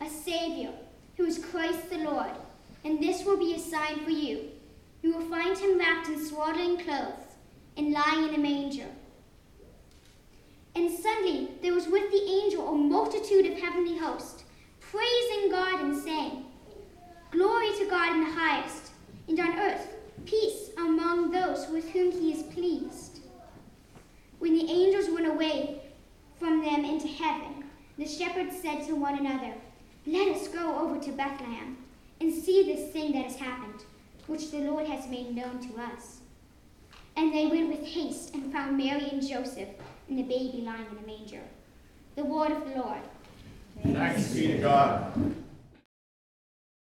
a Savior, who is Christ the Lord. And this will be a sign for you. You will find him wrapped in swaddling clothes and lying in a manger. And suddenly there was with the angel a multitude of heavenly hosts, praising God and saying, Glory to God in the highest, and on earth peace among those with whom he is pleased. When the angels went away from them into heaven, the shepherds said to one another, to Bethlehem and see this thing that has happened, which the Lord has made known to us. And they went with haste and found Mary and Joseph and the baby lying in the manger. The word of the Lord. Thanks be to God.